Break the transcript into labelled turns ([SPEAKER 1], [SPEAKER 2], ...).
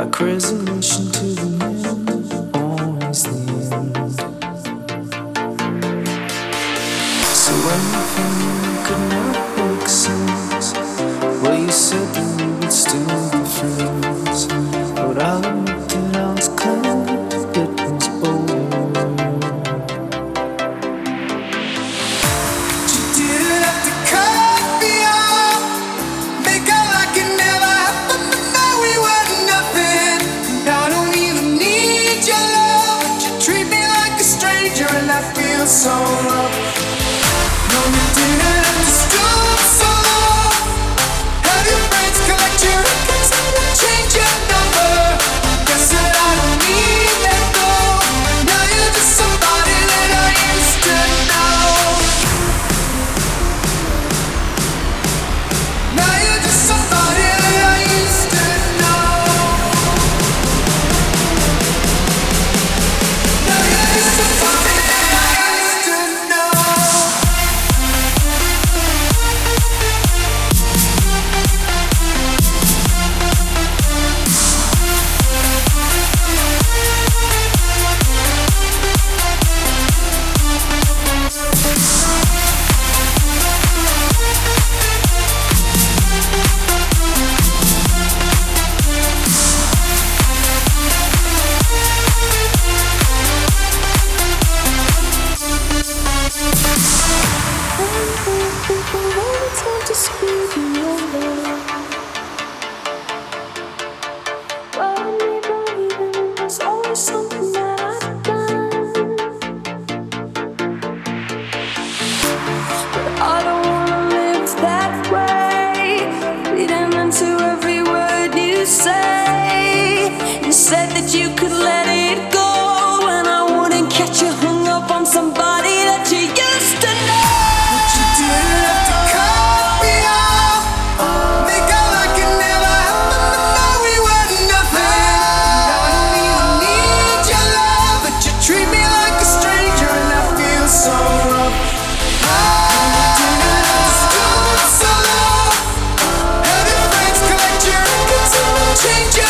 [SPEAKER 1] like resolution to the moon, always the end. So when you so long.
[SPEAKER 2] Say
[SPEAKER 1] change you.